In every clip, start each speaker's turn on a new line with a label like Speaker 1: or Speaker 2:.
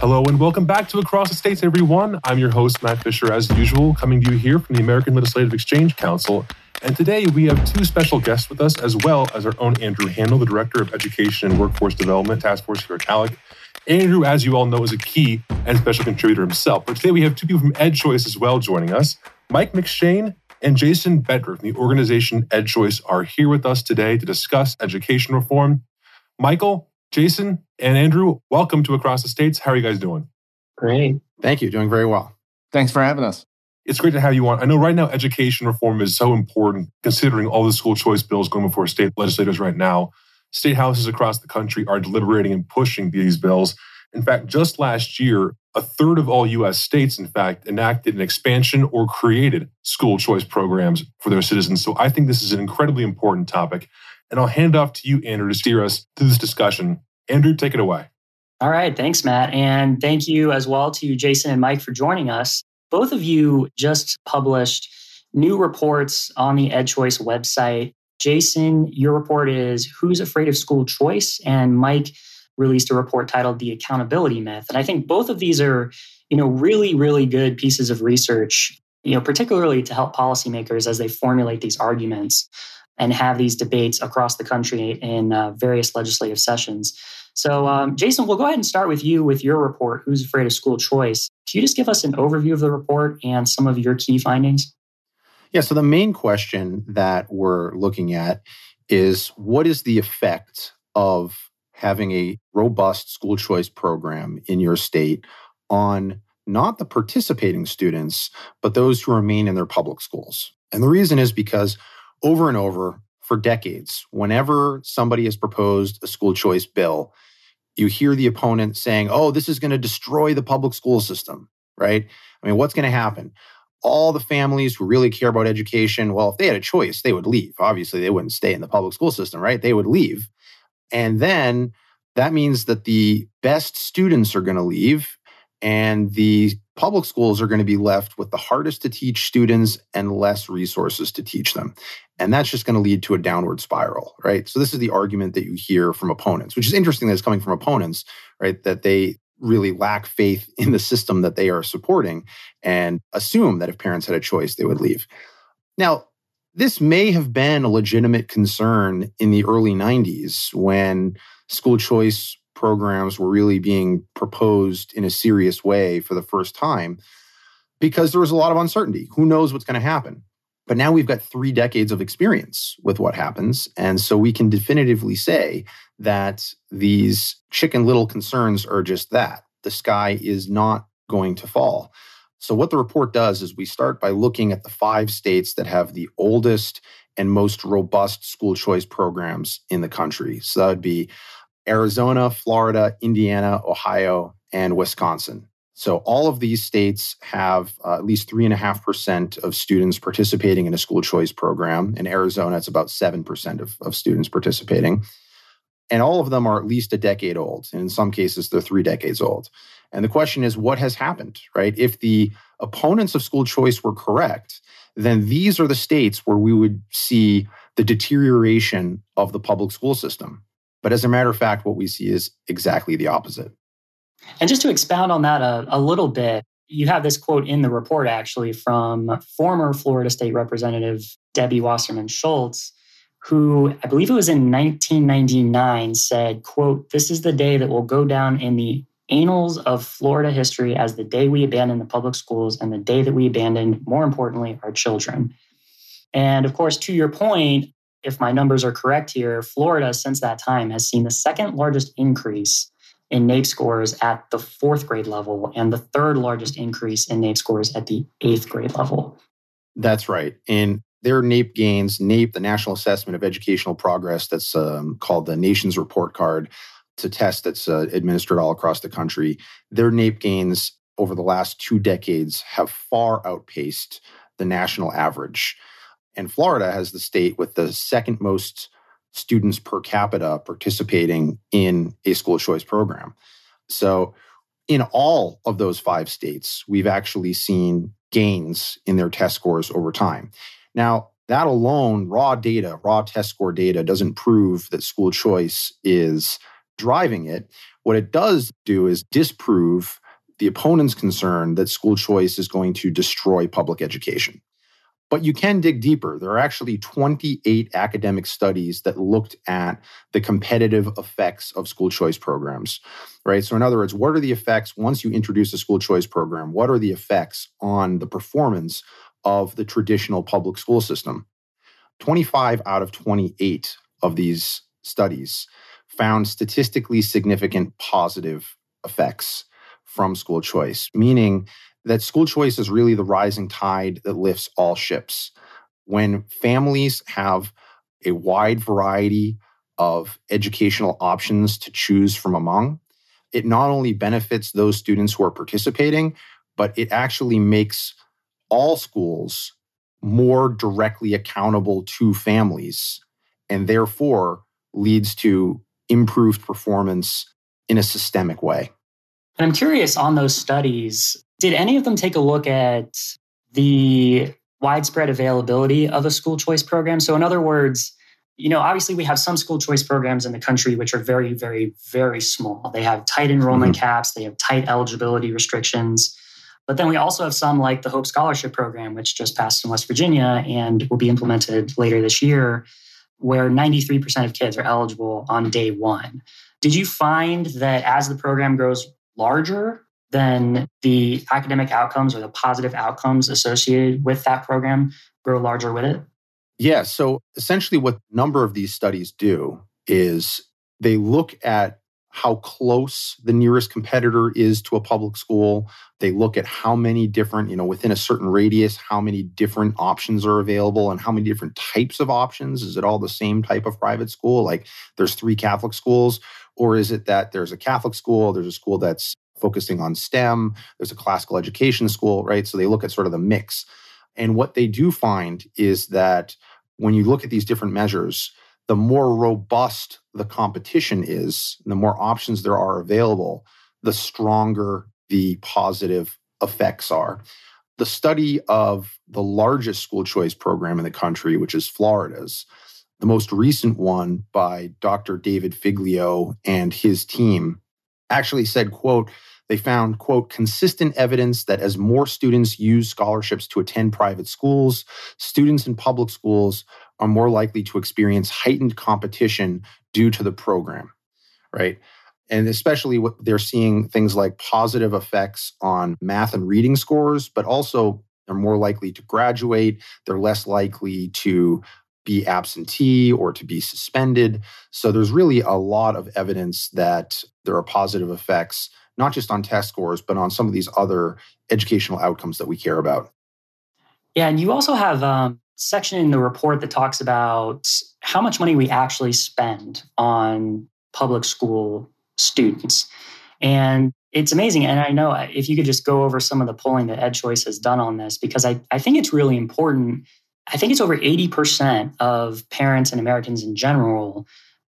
Speaker 1: Hello and welcome back to Across the States, everyone. I'm your host, Matt Fisher, as usual, coming to you here from the American Legislative Exchange Council. And today we have two special guests with us, as well as our own Andrew Handel, the Director of Education and Workforce Development Task Force here at ALEC. Andrew, as you all know, is a key and special contributor himself. But today we have two people from EdChoice as well joining us. Mike McShane and Jason Bedrick from the organization EdChoice are here with us today to discuss education reform. Michael, Jason and Andrew, welcome to Across the States. How are you guys doing?
Speaker 2: Great.
Speaker 3: Thank you. Doing very well.
Speaker 4: Thanks for having us.
Speaker 1: It's great to have you on. I know right now education reform is so important considering all the school choice bills going before state legislators right now. State houses across the country are deliberating and pushing these bills. In fact, just last year, a third of all US states, in fact, enacted an expansion or created school choice programs for their citizens. So I think this is an incredibly important topic. And I'll hand it off to you, Andrew, to steer us through this discussion. Andrew, take it away.
Speaker 2: All right. Thanks, Matt. And thank you as well to Jason and Mike for joining us. Both of you just published new reports on the EdChoice website. Jason, your report is Who's Afraid of School Choice? And Mike released a report titled The Accountability Myth. And I think both of these are, you know, really, really good pieces of research, you know, particularly to help policymakers as they formulate these arguments and have these debates across the country in uh, various legislative sessions. So, um, Jason, we'll go ahead and start with you with your report, Who's Afraid of School Choice? Can you just give us an overview of the report and some of your key findings?
Speaker 3: Yeah, so the main question that we're looking at is what is the effect of having a robust school choice program in your state on not the participating students, but those who remain in their public schools? And the reason is because over and over for decades, whenever somebody has proposed a school choice bill, you hear the opponent saying, oh, this is going to destroy the public school system, right? I mean, what's going to happen? All the families who really care about education, well, if they had a choice, they would leave. Obviously, they wouldn't stay in the public school system, right? They would leave. And then that means that the best students are going to leave and the public schools are going to be left with the hardest to teach students and less resources to teach them. And that's just going to lead to a downward spiral, right? So, this is the argument that you hear from opponents, which is interesting that it's coming from opponents, right? That they really lack faith in the system that they are supporting and assume that if parents had a choice, they would leave. Now, this may have been a legitimate concern in the early 90s when school choice programs were really being proposed in a serious way for the first time because there was a lot of uncertainty. Who knows what's going to happen? But now we've got three decades of experience with what happens. And so we can definitively say that these chicken little concerns are just that. The sky is not going to fall. So, what the report does is we start by looking at the five states that have the oldest and most robust school choice programs in the country. So, that would be Arizona, Florida, Indiana, Ohio, and Wisconsin. So all of these states have uh, at least 3.5% of students participating in a school choice program. In Arizona, it's about 7% of, of students participating. And all of them are at least a decade old. And in some cases, they're three decades old. And the question is, what has happened, right? If the opponents of school choice were correct, then these are the states where we would see the deterioration of the public school system. But as a matter of fact, what we see is exactly the opposite.
Speaker 2: And just to expound on that a, a little bit, you have this quote in the report actually from former Florida State Representative Debbie Wasserman Schultz, who I believe it was in 1999 said, quote, this is the day that will go down in the annals of Florida history as the day we abandoned the public schools and the day that we abandoned, more importantly, our children. And of course, to your point, if my numbers are correct here, Florida since that time has seen the second largest increase in NAEP scores at the fourth grade level and the third largest increase in NAEP scores at the eighth grade level.
Speaker 3: That's right. And their NAEP gains, NAEP, the National Assessment of Educational Progress, that's um, called the Nation's Report Card. It's a test that's uh, administered all across the country. Their NAEP gains over the last two decades have far outpaced the national average. And Florida has the state with the second most students per capita participating in a school choice program. So, in all of those five states, we've actually seen gains in their test scores over time. Now, that alone, raw data, raw test score data, doesn't prove that school choice is driving it. What it does do is disprove the opponent's concern that school choice is going to destroy public education. But you can dig deeper. There are actually 28 academic studies that looked at the competitive effects of school choice programs, right? So, in other words, what are the effects once you introduce a school choice program? What are the effects on the performance of the traditional public school system? 25 out of 28 of these studies found statistically significant positive effects from school choice, meaning that school choice is really the rising tide that lifts all ships. When families have a wide variety of educational options to choose from among, it not only benefits those students who are participating, but it actually makes all schools more directly accountable to families and therefore leads to improved performance in a systemic way.
Speaker 2: And I'm curious on those studies, did any of them take a look at the widespread availability of a school choice program? So, in other words, you know, obviously we have some school choice programs in the country which are very, very, very small. They have tight enrollment mm-hmm. caps, they have tight eligibility restrictions. But then we also have some like the Hope Scholarship Program, which just passed in West Virginia and will be implemented later this year, where 93% of kids are eligible on day one. Did you find that as the program grows larger, then the academic outcomes or the positive outcomes associated with that program grow larger with it?
Speaker 3: Yeah. So essentially, what a number of these studies do is they look at how close the nearest competitor is to a public school. They look at how many different, you know, within a certain radius, how many different options are available and how many different types of options. Is it all the same type of private school? Like there's three Catholic schools, or is it that there's a Catholic school, there's a school that's focusing on STEM, there's a classical education school, right? So they look at sort of the mix. And what they do find is that when you look at these different measures, the more robust the competition is, the more options there are available, the stronger the positive effects are. The study of the largest school choice program in the country, which is Florida's, the most recent one by Dr. David Figlio and his team actually said, quote, they found, quote, consistent evidence that as more students use scholarships to attend private schools, students in public schools are more likely to experience heightened competition due to the program, right? And especially what they're seeing things like positive effects on math and reading scores, but also they're more likely to graduate. They're less likely to be absentee or to be suspended. So there's really a lot of evidence that there are positive effects, not just on test scores, but on some of these other educational outcomes that we care about.
Speaker 2: Yeah, and you also have um, section in the report that talks about how much money we actually spend on public school students. And it's amazing. And I know if you could just go over some of the polling that EdChoice has done on this, because I, I think it's really important I think it's over 80% of parents and Americans in general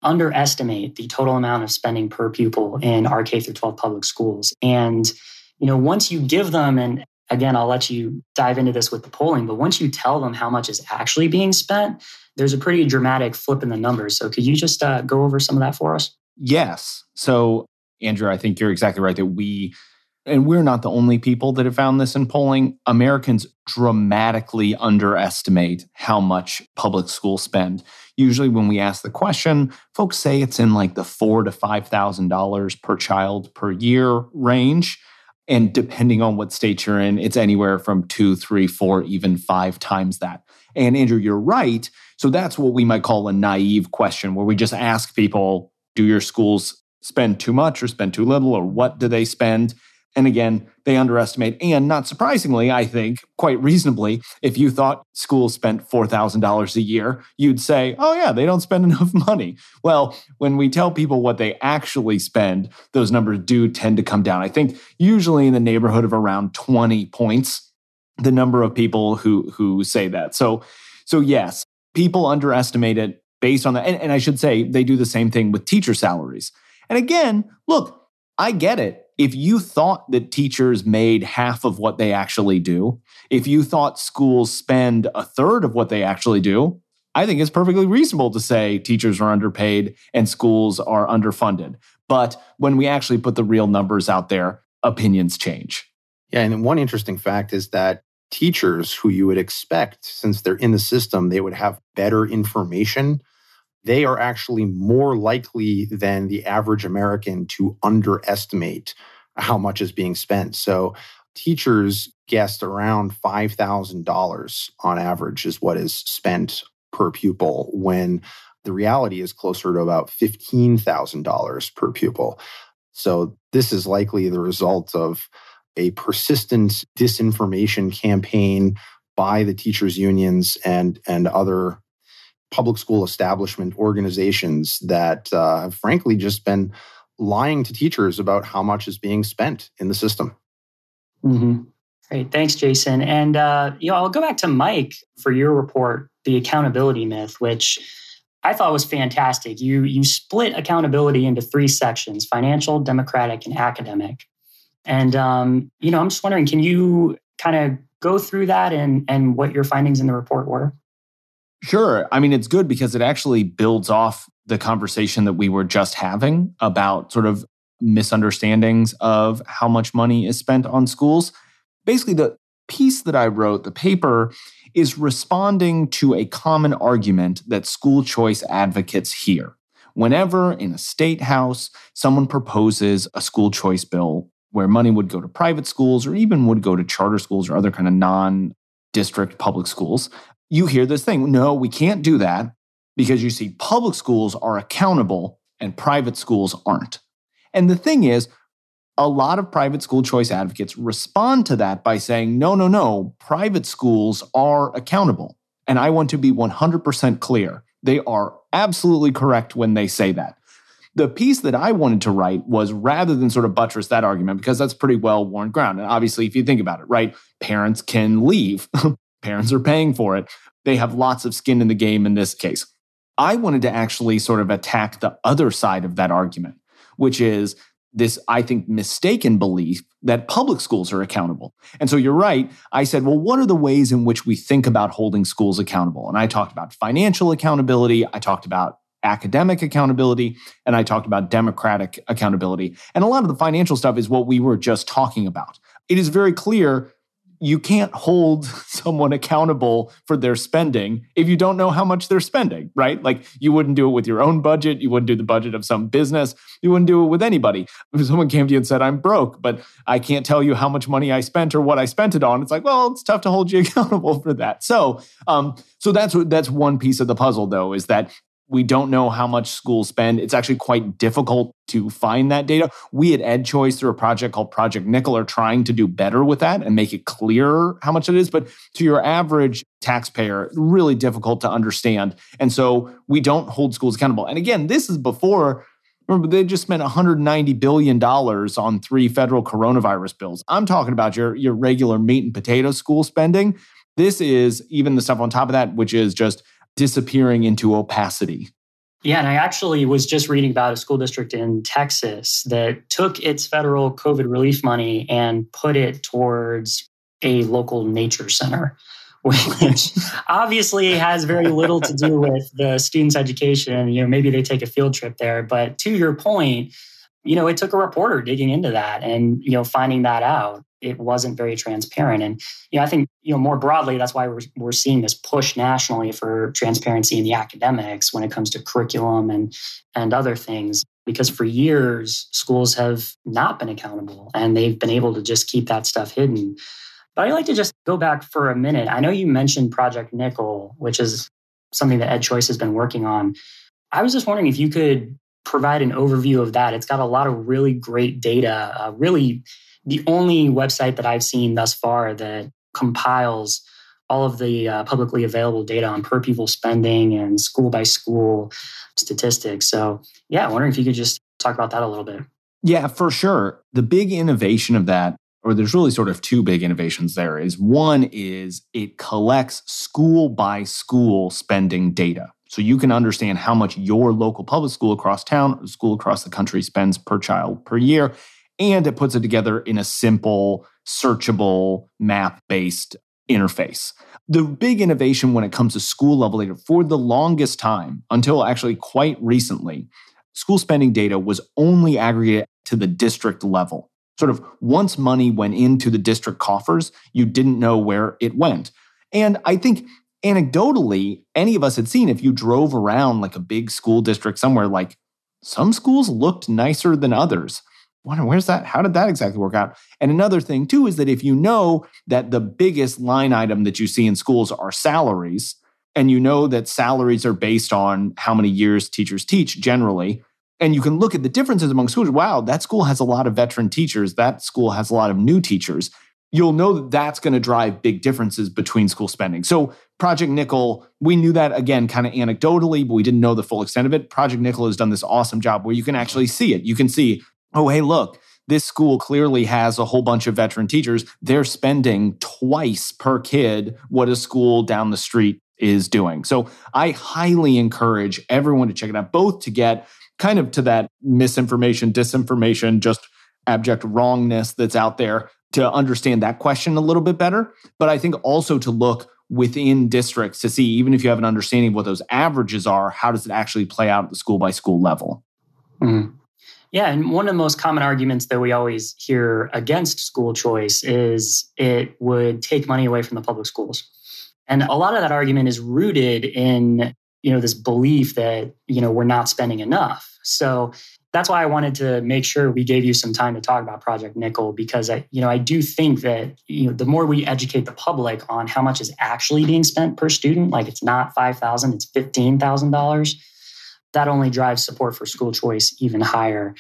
Speaker 2: underestimate the total amount of spending per pupil in our K through 12 public schools. And, you know, once you give them, and again, I'll let you dive into this with the polling, but once you tell them how much is actually being spent, there's a pretty dramatic flip in the numbers. So could you just uh, go over some of that for us?
Speaker 4: Yes. So, Andrew, I think you're exactly right that we and we're not the only people that have found this in polling. Americans dramatically underestimate how much public schools spend. Usually, when we ask the question, folks say it's in like the four to five thousand dollars per child per year range. And depending on what state you're in, it's anywhere from two, three, four, even five times that. And Andrew, you're right. So that's what we might call a naive question, where we just ask people, do your schools spend too much or spend too little, or what do they spend? And again, they underestimate. And not surprisingly, I think, quite reasonably, if you thought schools spent $4,000 a year, you'd say, oh, yeah, they don't spend enough money. Well, when we tell people what they actually spend, those numbers do tend to come down. I think usually in the neighborhood of around 20 points, the number of people who, who say that. So, so yes, people underestimate it based on that. And, and I should say, they do the same thing with teacher salaries. And again, look, I get it if you thought that teachers made half of what they actually do, if you thought schools spend a third of what they actually do, I think it's perfectly reasonable to say teachers are underpaid and schools are underfunded. But when we actually put the real numbers out there, opinions change.
Speaker 3: Yeah. And one interesting fact is that teachers who you would expect, since they're in the system, they would have better information. They are actually more likely than the average American to underestimate how much is being spent. So teachers guessed around $5,000 on average is what is spent per pupil when the reality is closer to about $15,000 per pupil. So this is likely the result of a persistent disinformation campaign by the teachers unions and and other public school establishment organizations that uh, have frankly just been lying to teachers about how much is being spent in the system.
Speaker 2: Mm-hmm. Great, thanks, Jason. And uh, you know, I'll go back to Mike for your report, the accountability myth, which I thought was fantastic. You you split accountability into three sections: financial, democratic, and academic. And um, you know, I'm just wondering, can you kind of go through that and and what your findings in the report were?
Speaker 4: Sure. I mean, it's good because it actually builds off the conversation that we were just having about sort of misunderstandings of how much money is spent on schools. Basically, the piece that I wrote, the paper, is responding to a common argument that school choice advocates hear. Whenever in a state house someone proposes a school choice bill where money would go to private schools or even would go to charter schools or other kind of non district public schools, you hear this thing no, we can't do that because you see, public schools are accountable and private schools aren't. And the thing is, a lot of private school choice advocates respond to that by saying, no, no, no, private schools are accountable. And I want to be 100% clear. They are absolutely correct when they say that. The piece that I wanted to write was rather than sort of buttress that argument, because that's pretty well worn ground. And obviously, if you think about it, right, parents can leave, parents are paying for it. They have lots of skin in the game in this case. I wanted to actually sort of attack the other side of that argument, which is this, I think, mistaken belief that public schools are accountable. And so you're right. I said, well, what are the ways in which we think about holding schools accountable? And I talked about financial accountability, I talked about academic accountability, and I talked about democratic accountability. And a lot of the financial stuff is what we were just talking about. It is very clear you can't hold someone accountable for their spending if you don't know how much they're spending, right? Like you wouldn't do it with your own budget. You wouldn't do the budget of some business. You wouldn't do it with anybody. If someone came to you and said, I'm broke, but I can't tell you how much money I spent or what I spent it on, it's like, well, it's tough to hold you accountable for that. So, um, so that's that's one piece of the puzzle, though, is that we don't know how much schools spend. It's actually quite difficult to find that data. We at EdChoice, through a project called Project Nickel, are trying to do better with that and make it clearer how much it is. But to your average taxpayer, really difficult to understand. And so we don't hold schools accountable. And again, this is before. Remember, they just spent $190 billion on three federal coronavirus bills. I'm talking about your, your regular meat and potato school spending. This is even the stuff on top of that, which is just disappearing into opacity.
Speaker 2: Yeah, and I actually was just reading about a school district in Texas that took its federal COVID relief money and put it towards a local nature center, which obviously has very little to do with the students' education. You know, maybe they take a field trip there, but to your point, you know, it took a reporter digging into that and, you know, finding that out. It wasn't very transparent. And, you know, I think, you know, more broadly, that's why we're, we're seeing this push nationally for transparency in the academics when it comes to curriculum and, and other things. Because for years, schools have not been accountable and they've been able to just keep that stuff hidden. But I'd like to just go back for a minute. I know you mentioned Project Nickel, which is something that EdChoice has been working on. I was just wondering if you could provide an overview of that. It's got a lot of really great data. Uh, really, the only website that I've seen thus far that compiles all of the uh, publicly available data on per pupil spending and school by school statistics. So, yeah, I wonder if you could just talk about that a little bit.
Speaker 4: Yeah, for sure. The big innovation of that, or there's really sort of two big innovations there, is one is it collects school by school spending data. So you can understand how much your local public school across town, or school across the country spends per child per year. And it puts it together in a simple, searchable, map based interface. The big innovation when it comes to school level data for the longest time, until actually quite recently, school spending data was only aggregated to the district level. Sort of once money went into the district coffers, you didn't know where it went. And I think anecdotally, any of us had seen if you drove around like a big school district somewhere, like some schools looked nicer than others. Wonder where's that? How did that exactly work out? And another thing too is that if you know that the biggest line item that you see in schools are salaries, and you know that salaries are based on how many years teachers teach generally, and you can look at the differences among schools. Wow, that school has a lot of veteran teachers. That school has a lot of new teachers you'll know that that's going to drive big differences between school spending. So, Project Nickel, we knew that again, kind of anecdotally, but we didn't know the full extent of it. Project Nickel has done this awesome job where you can actually see it. You can see, oh, hey, look, this school clearly has a whole bunch of veteran teachers. They're spending twice per kid what a school down the street is doing. So, I highly encourage everyone to check it out, both to get kind of to that misinformation, disinformation, just abject wrongness that's out there to understand that question a little bit better. But I think also to look within districts to see, even if you have an understanding of what those averages are, how does it actually play out at the school by school level?
Speaker 2: Mm-hmm. Yeah, and one of the most common arguments that we always hear against school choice is it would take money away from the public schools. And a lot of that argument is rooted in, you know, this belief that, you know, we're not spending enough. So that's why I wanted to make sure we gave you some time to talk about Project Nickel because I, you know, I do think that you know the more we educate the public on how much is actually being spent per student, like it's not five thousand, it's fifteen thousand dollars, that only drives support for school choice even higher.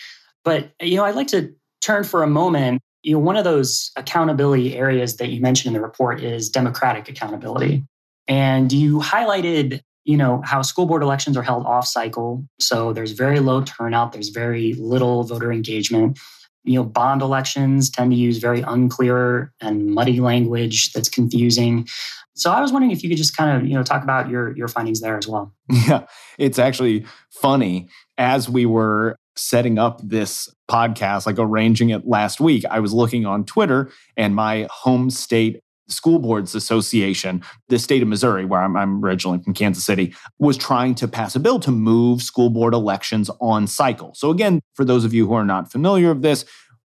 Speaker 2: But you know, I'd like to turn for a moment. You know, one of those accountability areas that you mentioned in the report is democratic accountability, and you highlighted you know how school board elections are held off cycle so there's very low turnout there's very little voter engagement you know bond elections tend to use very unclear and muddy language that's confusing so i was wondering if you could just kind of you know talk about your your findings there as well
Speaker 4: yeah it's actually funny as we were setting up this podcast like arranging it last week i was looking on twitter and my home state School Boards Association, the state of Missouri, where I'm, I'm, originally from Kansas City, was trying to pass a bill to move school board elections on cycle. So, again, for those of you who are not familiar with this,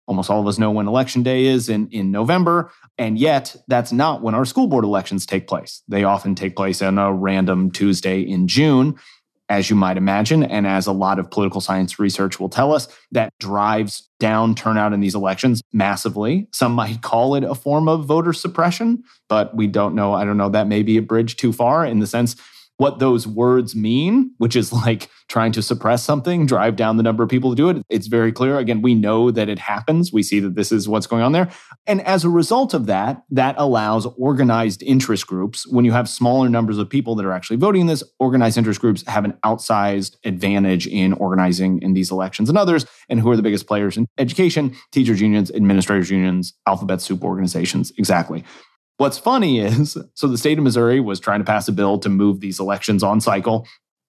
Speaker 4: almost all of us know when election day is in, in November. And yet, that's not when our school board elections take place. They often take place on a random Tuesday in June as you might imagine, and as a lot of political science research will tell us, that drives down turnout in these elections massively. Some might call it a form of voter suppression, but we don't know. I don't know. That may be a bridge too far in the sense what those words mean, which is like trying to suppress something, drive down the number of people to do it. It's very clear. Again, we know that it happens. We see that this is what's going on there. And as a result of that, that allows organized interest groups, when you have smaller numbers of people that are actually voting in this, organized interest groups have an outsized advantage in organizing in these elections and others. And who are the biggest players in education? Teachers unions, administrators unions, alphabet soup organizations. Exactly. What's funny is so the state of Missouri was trying to pass a bill to move these elections on cycle.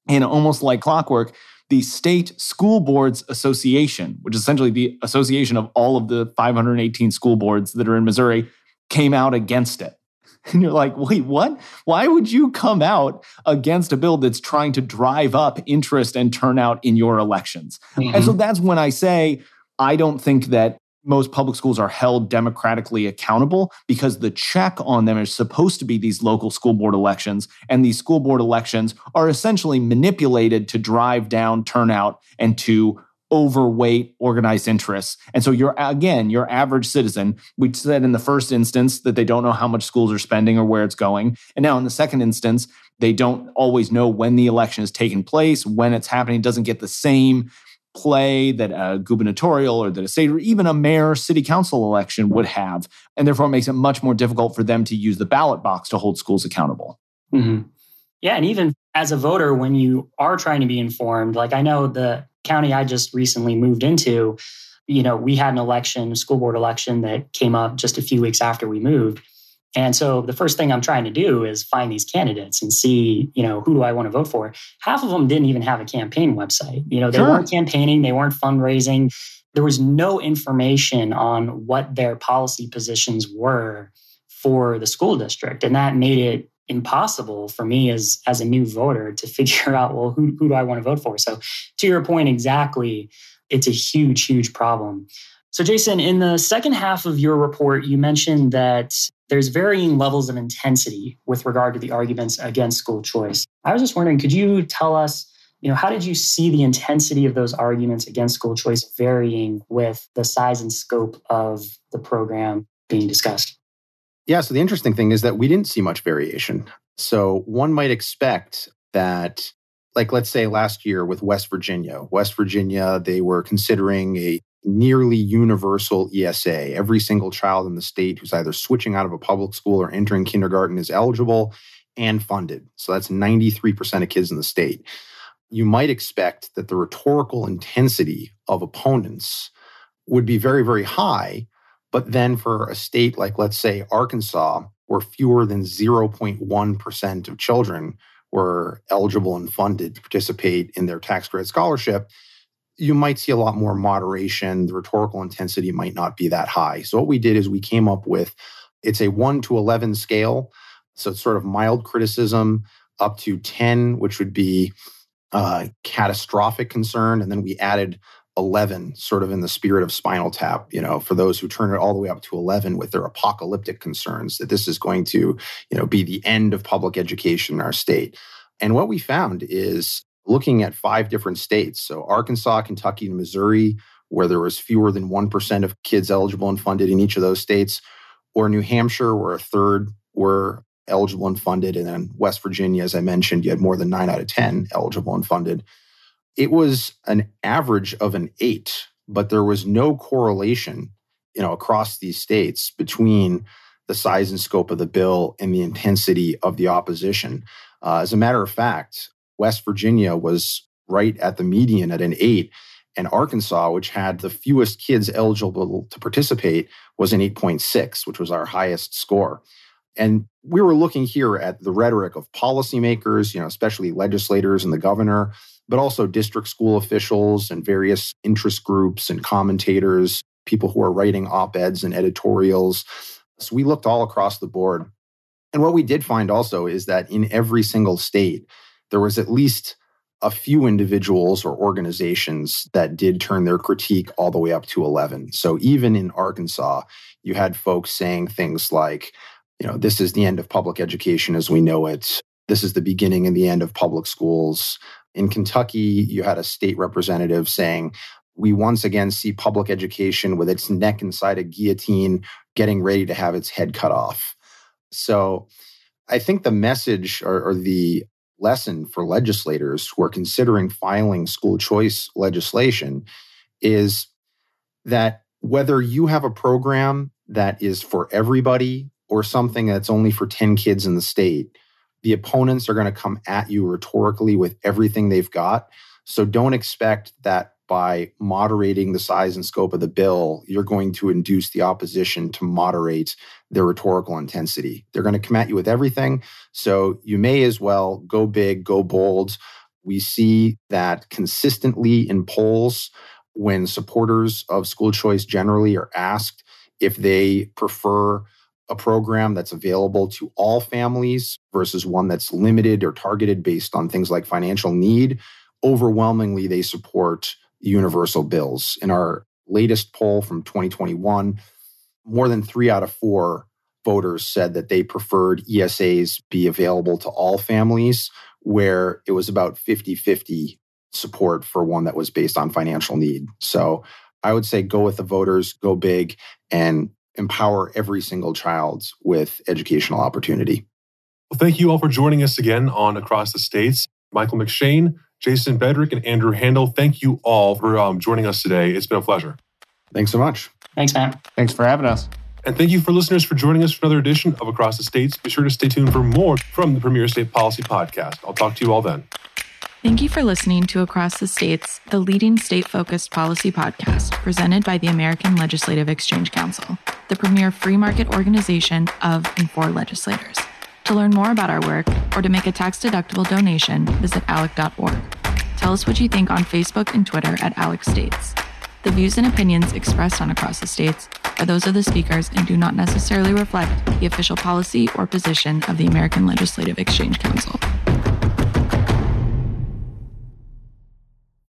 Speaker 4: And almost like clockwork, the State School Boards Association, which is essentially the association of all of the 518 school boards that are in Missouri, came out against it. And you're like, wait, what? Why would you come out against a bill that's trying to drive up interest and turnout in your elections? Mm-hmm. And so mm-hmm. that's when I say, I don't think that most public schools are held democratically accountable because the check on them is supposed to be these local school board elections. And these school board elections are essentially manipulated to drive down turnout and to overweight organized interests. And so you're again, your average citizen, we said in the first instance that they don't know how much schools are spending or where it's going. And now in the second instance, they don't always know when the election is taking place, when it's happening, it doesn't get the same play that a gubernatorial or that a state or even a mayor city council election would have. And therefore, it makes it much more difficult for them to use the ballot box to hold schools accountable.
Speaker 2: Mm-hmm. Yeah. And even as a voter, when you are trying to be informed, like I know the county I just recently moved into, you know, we had an election, school board election that came up just a few weeks after we moved. And so the first thing I'm trying to do is find these candidates and see, you know, who do I want to vote for? Half of them didn't even have a campaign website. You know, they sure. weren't campaigning, they weren't fundraising. There was no information on what their policy positions were for the school district. And that made it impossible for me as as a new voter to figure out well who, who do i want to vote for so to your point exactly it's a huge huge problem so jason in the second half of your report you mentioned that there's varying levels of intensity with regard to the arguments against school choice i was just wondering could you tell us you know how did you see the intensity of those arguments against school choice varying with the size and scope of the program being discussed
Speaker 3: yeah. So the interesting thing is that we didn't see much variation. So one might expect that, like, let's say last year with West Virginia, West Virginia, they were considering a nearly universal ESA. Every single child in the state who's either switching out of a public school or entering kindergarten is eligible and funded. So that's 93% of kids in the state. You might expect that the rhetorical intensity of opponents would be very, very high but then for a state like, let's say, Arkansas, where fewer than 0.1% of children were eligible and funded to participate in their tax credit scholarship, you might see a lot more moderation. The rhetorical intensity might not be that high. So, what we did is we came up with it's a 1 to 11 scale. So, it's sort of mild criticism up to 10, which would be uh, catastrophic concern. And then we added 11 sort of in the spirit of spinal tap you know for those who turn it all the way up to 11 with their apocalyptic concerns that this is going to you know be the end of public education in our state. And what we found is looking at five different states so arkansas kentucky and missouri where there was fewer than 1% of kids eligible and funded in each of those states or new hampshire where a third were eligible and funded and then west virginia as i mentioned you had more than 9 out of 10 eligible and funded it was an average of an eight, but there was no correlation, you know, across these states between the size and scope of the bill and the intensity of the opposition. Uh, as a matter of fact, West Virginia was right at the median at an eight, and Arkansas, which had the fewest kids eligible to participate, was an 8.6, which was our highest score. And we were looking here at the rhetoric of policymakers, you know, especially legislators and the governor, but also district school officials and various interest groups and commentators, people who are writing op eds and editorials. So we looked all across the board. And what we did find also is that in every single state, there was at least a few individuals or organizations that did turn their critique all the way up to 11. So even in Arkansas, you had folks saying things like, you know, this is the end of public education as we know it. This is the beginning and the end of public schools. In Kentucky, you had a state representative saying, we once again see public education with its neck inside a guillotine, getting ready to have its head cut off. So I think the message or, or the lesson for legislators who are considering filing school choice legislation is that whether you have a program that is for everybody or something that's only for 10 kids in the state, the opponents are going to come at you rhetorically with everything they've got. So don't expect that by moderating the size and scope of the bill, you're going to induce the opposition to moderate their rhetorical intensity. They're going to come at you with everything. So you may as well go big, go bold. We see that consistently in polls when supporters of school choice generally are asked if they prefer a program that's available to all families versus one that's limited or targeted based on things like financial need, overwhelmingly they support universal bills. In our latest poll from 2021, more than three out of four voters said that they preferred ESAs be available to all families, where it was about 50 50 support for one that was based on financial need. So I would say go with the voters, go big, and empower every single child with educational opportunity.
Speaker 1: Well, thank you all for joining us again on Across the States. Michael McShane, Jason Bedrick, and Andrew Handel, thank you all for um, joining us today. It's been a pleasure.
Speaker 3: Thanks so much.
Speaker 2: Thanks, Matt.
Speaker 4: Thanks for having us.
Speaker 1: And thank you for listeners for joining us for another edition of Across the States. Be sure to stay tuned for more from the Premier State Policy Podcast. I'll talk to you all then.
Speaker 5: Thank you for listening to Across the States, the leading state focused policy podcast presented by the American Legislative Exchange Council, the premier free market organization of and for legislators. To learn more about our work or to make a tax deductible donation, visit alec.org. Tell us what you think on Facebook and Twitter at Alec States. The views and opinions expressed on Across the States are those of the speakers and do not necessarily reflect the official policy or position of the American Legislative Exchange Council.